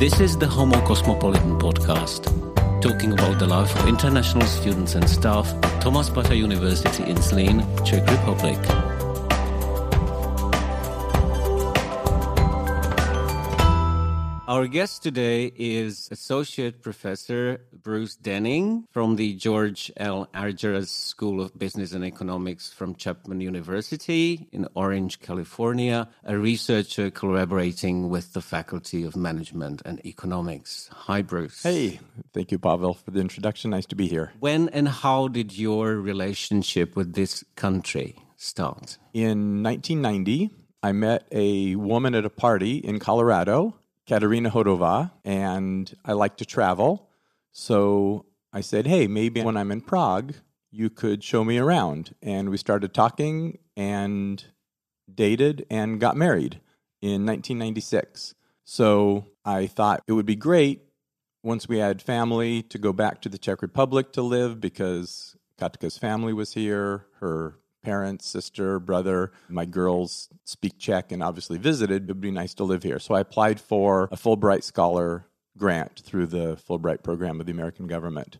This is the Homo Cosmopolitan podcast, talking about the life of international students and staff at Thomas Bata University in Zlín, Czech Republic. Our guest today is Associate Professor Bruce Dehning from the George L. Argyros School of Business and Economics from Chapman University in Orange, California, a researcher collaborating with the Faculty of Management and Economics. Hi, Bruce. Hey, thank you, Pavel, for the introduction. Nice to be here. When and how did your relationship with this country start? In 1990, I met a woman at a party in Colorado Katerina Hodová, and I like to travel. So I said, hey, maybe when I'm in Prague, you could show me around. And we started talking and dated and got married in 1996. So I thought it would be great once we had family to go back to the Czech Republic to live because Katka's family was here, her parents, sister, brother. My girls speak Czech and obviously visited. But It would be nice to live here. So I applied for a Fulbright Scholar grant through the Fulbright program of the American government.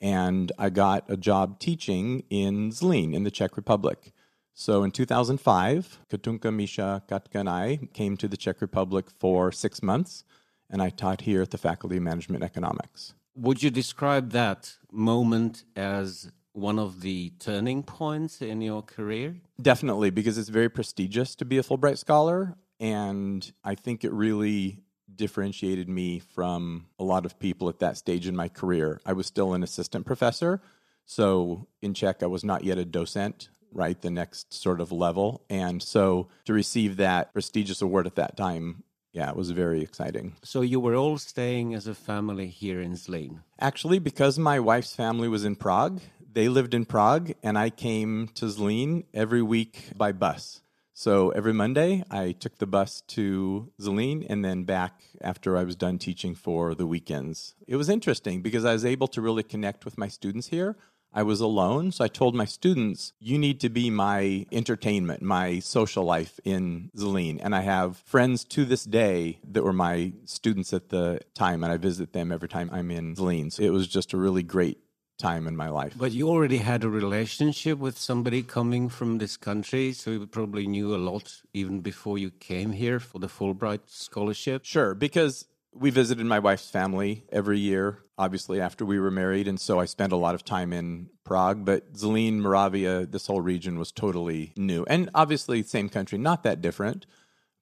And I got a job teaching in Zlín in the Czech Republic. So in 2005, Katunka, Misha, Katka, and I came to the Czech Republic for six months, and I taught here at the Faculty of Management Economics. Would you describe that moment as one of the turning points in your career? Definitely, because it's very prestigious to be a Fulbright Scholar. And I think it really differentiated me from a lot of people at that stage in my career. I was still an assistant professor. So in Czech, I was not yet a docent, right? The next sort of level. And so to receive that prestigious award at that time yeah, it was very exciting. So you were all staying as a family here in Zlín? Actually, because my wife's family was in Prague, they lived in Prague, and I came to Zlín every week by bus. So every Monday, I took the bus to Zlín and then back after I was done teaching for the weekends. It was interesting because I was able to really connect with my students here. I was alone, so I told my students, You need to be my entertainment, my social life in Zlín. And I have friends to this day that were my students at the time, and I visit them every time I'm in Zlín. So it was just a really great time in my life. But you already had a relationship with somebody coming from this country, so you probably knew a lot even before you came here for the Fulbright scholarship. Sure, because we visited my wife's family every year, obviously after we were married, and so I spent a lot of time in Prague. But Zlín, Moravia, this whole region was totally new, and obviously same country, not that different.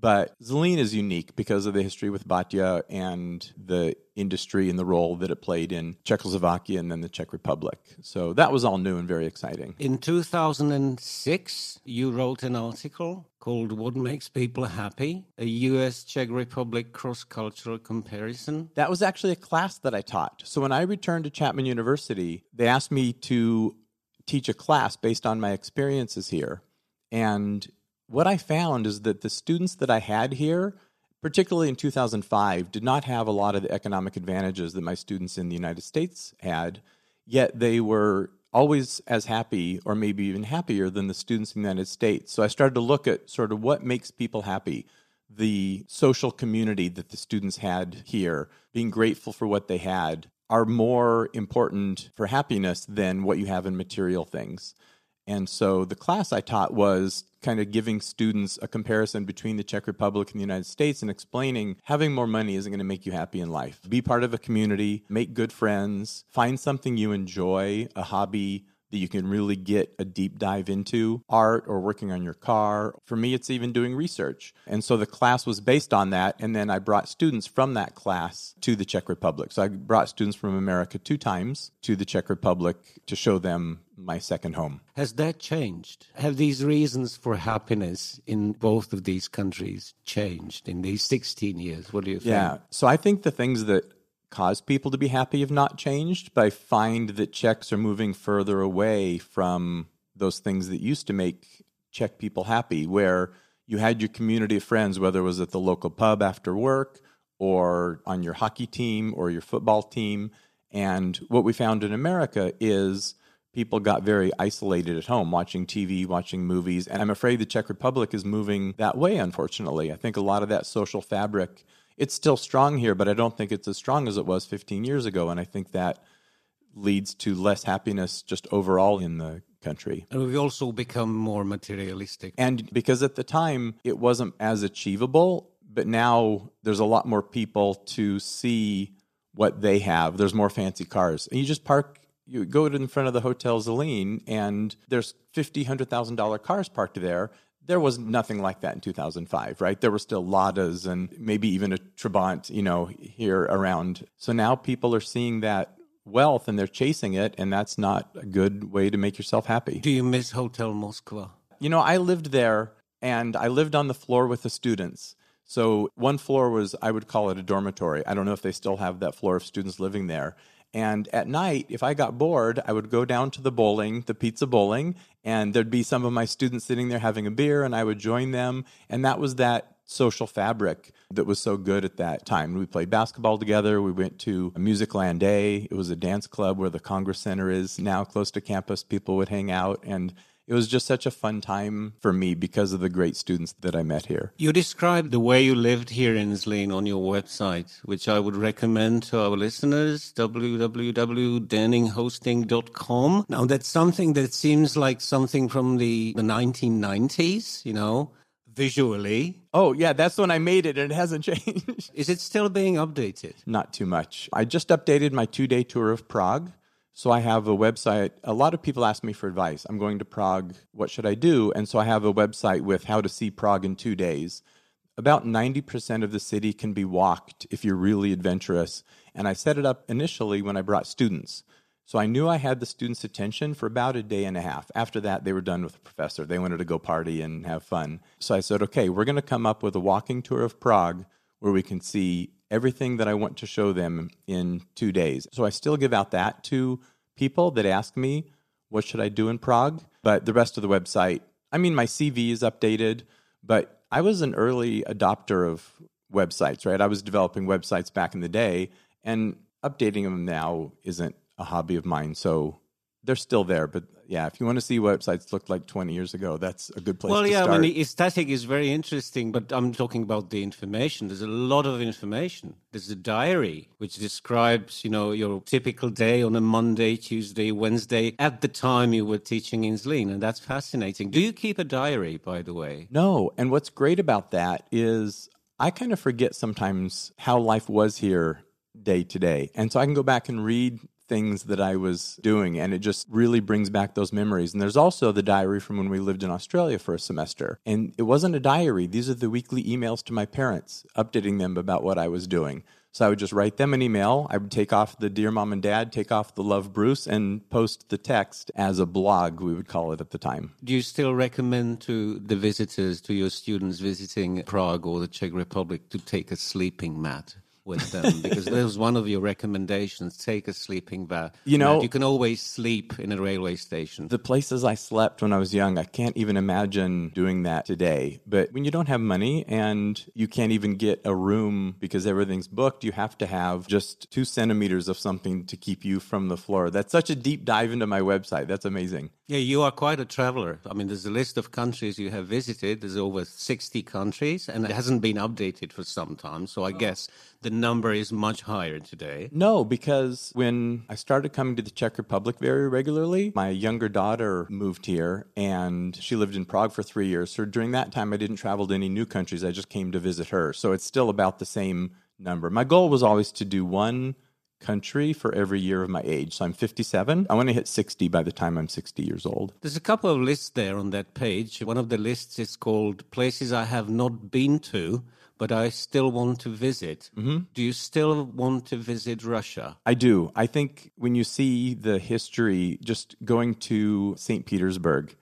But Zlín is unique because of the history with Baťa and the industry and the role that it played in Czechoslovakia and then the Czech Republic. So that was all new and very exciting. In 2006, you wrote an article called What Makes People Happy, a US Czech Republic cross cultural comparison. That was actually a class that I taught. So when I returned to Chapman University, they asked me to teach a class based on my experiences here. And what I found is that the students that I had here, particularly in 2005, did not have a lot of the economic advantages that my students in the United States had, yet they were always as happy or maybe even happier than the students in the United States. So I started to look at sort of what makes people happy. The social community that the students had here, being grateful for what they had, are more important for happiness than what you have in material things. And so the class I taught was kind of giving students a comparison between the Czech Republic and the United States and explaining having more money isn't going to make you happy in life. Be part of a community, make good friends, find something you enjoy, a hobby, that you can really get a deep dive into art or working on your car. For me, it's even doing research. And so the class was based on that. And then I brought students from that class to the Czech Republic. So I brought students from America two times to the Czech Republic to show them my second home. Has that changed? Have these reasons for happiness in both of these countries changed in these 16 years? What do you think? Yeah. So I think the things that cause people to be happy have not changed, but I find that Czechs are moving further away from those things that used to make Czech people happy, where you had your community of friends, whether it was at the local pub after work or on your hockey team or your football team. And what we found in America is people got very isolated at home, watching TV, watching movies. And I'm afraid the Czech Republic is moving that way, unfortunately. I think a lot of that social fabric it's still strong here, but I don't think it's as strong as it was 15 years ago. And I think that leads to less happiness just overall in the country. And we've also become more materialistic. And because at the time it wasn't as achievable, but now there's a lot more people to see what they have. There's more fancy cars. And you just park you go in front of the Hotel Zlín and there's fifty, hundred thousand dollar cars parked there. There was nothing like that in 2005, right? There were still Ladas and maybe even a Trabant, you know, here around. So now people are seeing that wealth and they're chasing it, and that's not a good way to make yourself happy. Do you miss Hotel Moskva? You know, I lived there and I lived on the floor with the students. So one floor was, I would call it a dormitory. I don't know if they still have that floor of students living there. And at night, if I got bored, I would go down to the bowling, the pizza bowling, and there'd be some of my students sitting there having a beer, and I would join them. And that was that social fabric that was so good at that time. We played basketball together. We went to a Musicland Day. It was a dance club where the Congress Center is now close to campus. People would hang out and it was just such a fun time for me because of the great students that I met here. You described the way you lived here in Zlín on your website, which I would recommend to our listeners, www.denninghosting.com. Now, that's something that seems like something from the, the 1990s, you know, visually. Oh, yeah, that's when I made it and it hasn't changed. Is it still being updated? Not too much. I just updated my two day tour of Prague. So I have a website. A lot of people ask me for advice. I'm going to Prague. What should I do? And so I have a website with how to see Prague in two days. About 90% of the city can be walked if you're really adventurous. And I set it up initially when I brought students. So I knew I had the students' attention for about a day and a half. After that, they were done with the professor. They wanted to go party and have fun. So I said, okay, we're going to come up with a walking tour of Prague where we can see everything that I want to show them in two days. So I still give out that to people that ask me, what should I do in Prague? But the rest of the website, I mean, my CV is updated, but I was an early adopter of websites, right? I was developing websites back in the day, and updating them now isn't a hobby of mine. So they're still there, but yeah, if you want to see websites looked like 20 years ago, that's a good place well, yeah, start. I mean, the aesthetic is very interesting, but I'm talking about the information. There's a lot of information. There's a diary which describes, you know, your typical day on a Monday, Tuesday, Wednesday at the time you were teaching in Zlín, and that's fascinating. Do you keep a diary, by the way? No, and what's great about that is I kind of forget sometimes how life was here day to day. And so I can go back and read things that I was doing, and it just really brings back those memories. And there's also the diary from when we lived in Australia for a semester. And it wasn't a diary, these are the weekly emails to my parents, updating them about what I was doing. So I would just write them an email. I would take off the Dear Mom and Dad, take off the Love Bruce, and post the text as a blog, we would call it at the time. Do you still recommend to the visitors, to your students visiting Prague or the Czech Republic, to take a sleeping mat? With them because that was one of your recommendations. Take a sleeping bag. You know, you can always sleep in a railway station. The places I slept when I was young, I can't even imagine doing that today. But when you don't have money and you can't even get a room because everything's booked, you have to have just two centimeters of something to keep you from the floor. That's such a deep dive into my website. That's amazing. Yeah, you are quite a traveler. I mean, there's a list of countries you have visited. There's over 60 countries, and it hasn't been updated for some time. So I oh. guess the number is much higher today. No, because when I started coming to the Czech Republic very regularly, my younger daughter moved here and she lived in Prague for three years. So during that time, I didn't travel to any new countries. I just came to visit her. So it's still about the same number. My goal was always to do one country for every year of my age. So I'm 57. I want to hit 60 by the time I'm 60 years old. There's a couple of lists there on that page. One of the lists is called Places I Have Not Been to but I still want to visit. Mm-hmm. Do you still want to visit Russia? I do. I think when you see the history, just going to St. Petersburg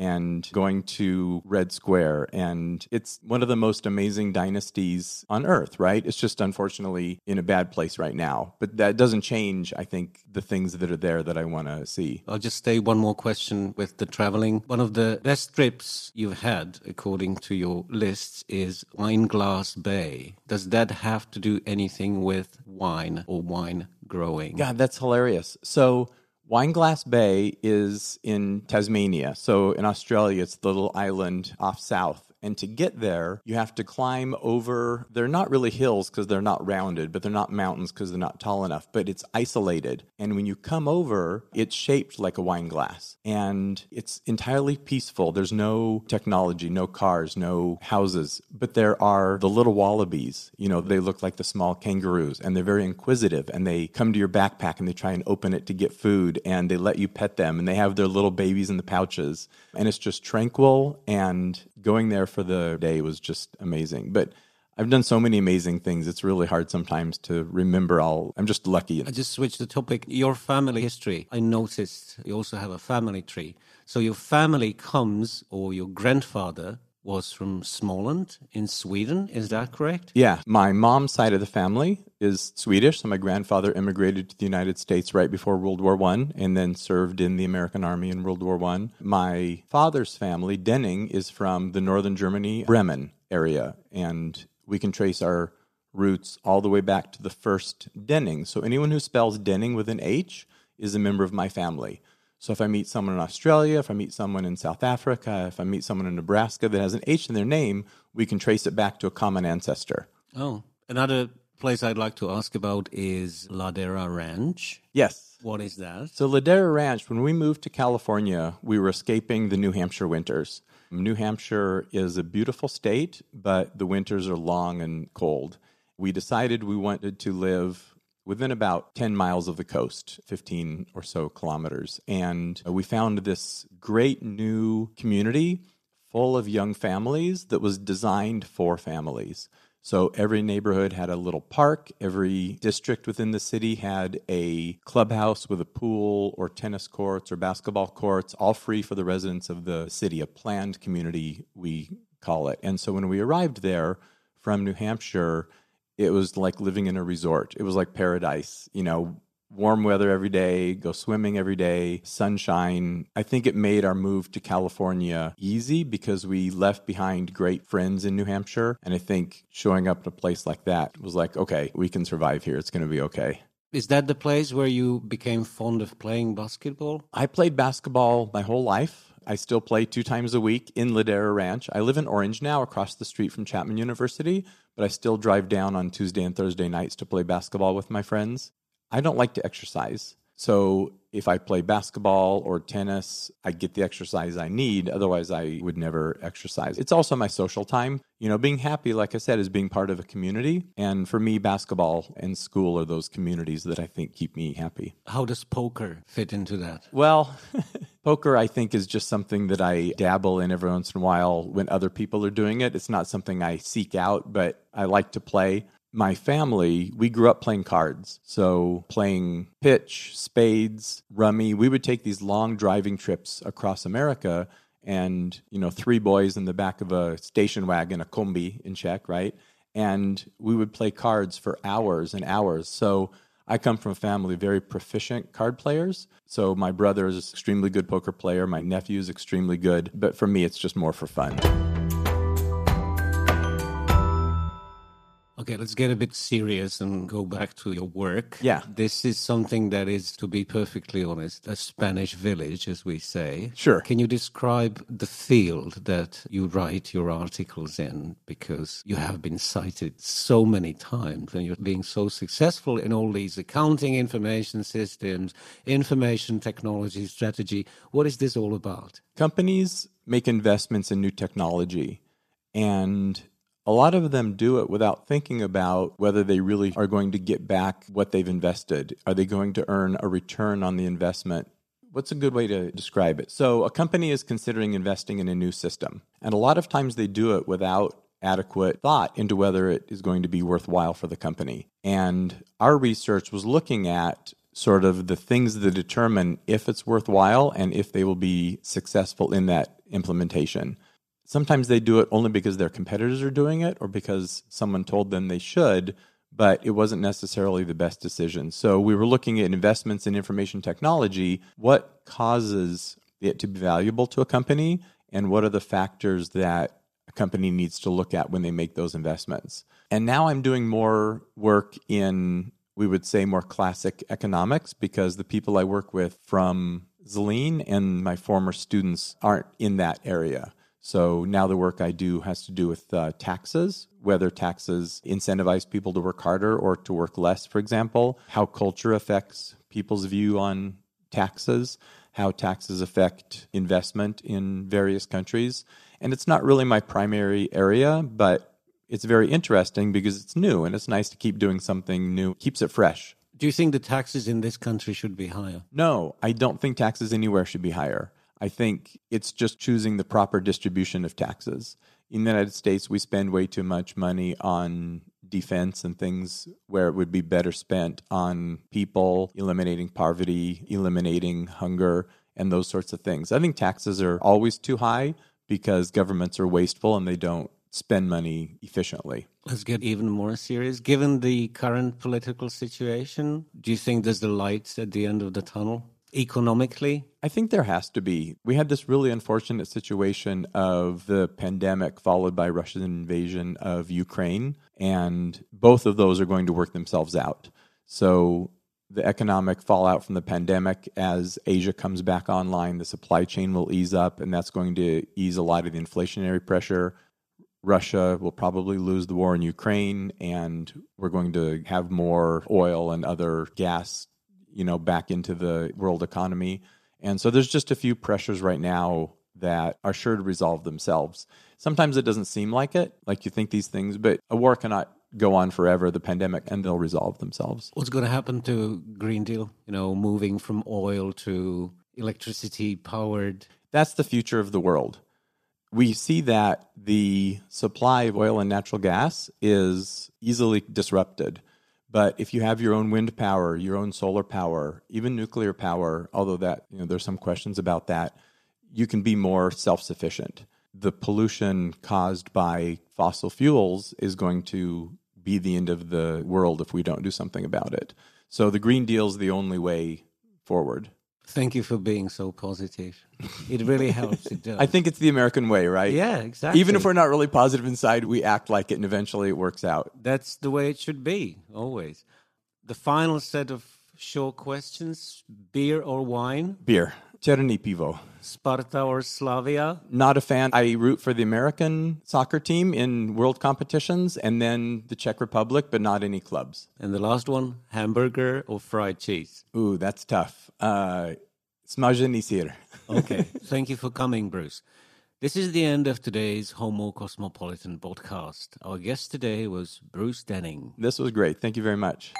and going to Red Square. And it's one of the most amazing dynasties on earth, right? It's just unfortunately in a bad place right now. But that doesn't change, I think, the things that are there that I want to see. I'll just say one more question with the traveling. One of the best trips you've had, according to your lists, is Wineglass Bay. Does that have to do anything with wine or wine growing? God, that's hilarious. So, Wineglass Bay is in Tasmania. So in Australia, it's the little island off south. And to get there, you have to climb over, they're not really hills because they're not rounded, but they're not mountains because they're not tall enough, but it's isolated. And when you come over, it's shaped like a wine glass and it's entirely peaceful. There's no technology, no cars, no houses, but there are the little wallabies. You know, they look like the small kangaroos and they're very inquisitive and they come to your backpack and they try and open it to get food and they let you pet them and they have their little babies in the pouches. And it's just tranquil and going there for the day was just amazing. But I've done so many amazing things. It's really hard sometimes to remember all. I'm just lucky. I just switched the topic. Your family history. I noticed you also have a family tree. So your family comes, or your grandfather was from Småland in Sweden. Is that correct? Yeah. My mom's side of the family is Swedish. So my grandfather immigrated to the United States right before World War One and then served in the American Army in World War One. My father's family, Dehning, is from the northern Germany, Bremen area. And we can trace our roots all the way back to the first Dehning. So anyone who spells Dehning with an H is a member of my family. So if I meet someone in Australia, if I meet someone in South Africa, if I meet someone in Nebraska that has an H in their name, we can trace it back to a common ancestor. Oh, another place I'd like to ask about is Ladera Ranch. Yes. What is that? So Ladera Ranch, when we moved to California, we were escaping the New Hampshire winters. New Hampshire is a beautiful state, but the winters are long and cold. We decided we wanted to live within about 10 miles of the coast, 15 or so kilometers. And uh, we found this great new community full of young families that was designed for families. So every neighborhood had a little park. Every district within the city had a clubhouse with a pool or tennis courts or basketball courts, all free for the residents of the city, a planned community, we call it. And so when we arrived there from New Hampshire, it was like living in a resort. It was like paradise, you know, warm weather every day, go swimming every day, sunshine. I think it made our move to California easy because we left behind great friends in New Hampshire. And I think showing up at a place like that was like, okay, we can survive here. It's going to be okay. Is that the place where you became fond of playing basketball? I played basketball my whole life. I still play two times a week in Ladera Ranch. I live in Orange now, across the street from Chapman University, but I still drive down on Tuesday and Thursday nights to play basketball with my friends. I don't like to exercise. So if I play basketball or tennis, I get the exercise I need. Otherwise, I would never exercise. It's also my social time. You know, being happy, like I said, is being part of a community. And for me, basketball and school are those communities that I think keep me happy. How does poker fit into that? Well, poker, I think, is just something that I dabble in every once in a while when other people are doing it. It's not something I seek out, but I like to play my family, we grew up playing cards. So playing pitch, spades, rummy. We would take these long driving trips across America and, you know, three boys in the back of a station wagon, a combi in Czech, right? And we would play cards for hours and hours. So I come from a family of very proficient card players. So my brother is an extremely good poker player. My nephew is extremely good. But for me, it's just more for fun. Okay, let's get a bit serious and go back to your work. Yeah. This is something that is, to be perfectly honest, a Spanish village, as we say. Sure. Can you describe the field that you write your articles in? Because you have been cited so many times and you're being so successful in all these accounting, information systems, information technology, strategy. What is this all about? Companies make investments in new technology and a lot of them do it without thinking about whether they really are going to get back what they've invested. Are they going to earn a return on the investment? What's a good way to describe it? So, a company is considering investing in a new system, and a lot of times they do it without adequate thought into whether it is going to be worthwhile for the company. And our research was looking at sort of the things that determine if it's worthwhile and if they will be successful in that implementation. Sometimes they do it only because their competitors are doing it or because someone told them they should, but it wasn't necessarily the best decision. So we were looking at investments in information technology. What causes it to be valuable to a company? And what are the factors that a company needs to look at when they make those investments? And now I'm doing more work in, we would say, more classic economics because the people I work with from Zlín and my former students aren't in that area. So now the work I do has to do with uh, taxes, whether taxes incentivize people to work harder or to work less, for example, how culture affects people's view on taxes, how taxes affect investment in various countries. And it's not really my primary area, but it's very interesting because it's new and it's nice to keep doing something new, keeps it fresh. Do you think the taxes in this country should be higher? No, I don't think taxes anywhere should be higher. I think it's just choosing the proper distribution of taxes. In the United States, we spend way too much money on defense and things where it would be better spent on people, eliminating poverty, eliminating hunger, and those sorts of things. I think taxes are always too high because governments are wasteful and they don't spend money efficiently. Let's get even more serious. Given the current political situation, do you think there's the light at the end of the tunnel? Economically? I think there has to be. We had this really unfortunate situation of the pandemic followed by Russian invasion of Ukraine, and both of those are going to work themselves out. So the economic fallout from the pandemic as Asia comes back online, the supply chain will ease up, and that's going to ease a lot of the inflationary pressure. Russia will probably lose the war in Ukraine, and we're going to have more oil and other gas you know, back into the world economy. And so there's just a few pressures right now that are sure to resolve themselves. Sometimes it doesn't seem like it, like you think these things, but a war cannot go on forever, the pandemic, and they'll resolve themselves. What's going to happen to Green Deal? You know, moving from oil to electricity powered. That's the future of the world. We see that the supply of oil and natural gas is easily disrupted but if you have your own wind power, your own solar power, even nuclear power, although that you know there's some questions about that, you can be more self-sufficient. The pollution caused by fossil fuels is going to be the end of the world if we don't do something about it. So the Green Deal is the only way forward. Thank you for being so positive. It really helps. It does. I think it's the American way, right? Yeah, exactly. Even if we're not really positive inside, we act like it and eventually it works out. That's the way it should be, always. The final set of short questions beer or wine? Beer. Černý pivo. Sparta or Slavia? Not a fan. I root for the American soccer team in world competitions and then the Czech Republic, but not any clubs. And the last one, hamburger or fried cheese? Ooh, that's tough. Uh, sýr. okay. Thank you for coming, Bruce. This is the end of today's Homo Cosmopolitan podcast. Our guest today was Bruce Dehning. This was great. Thank you very much.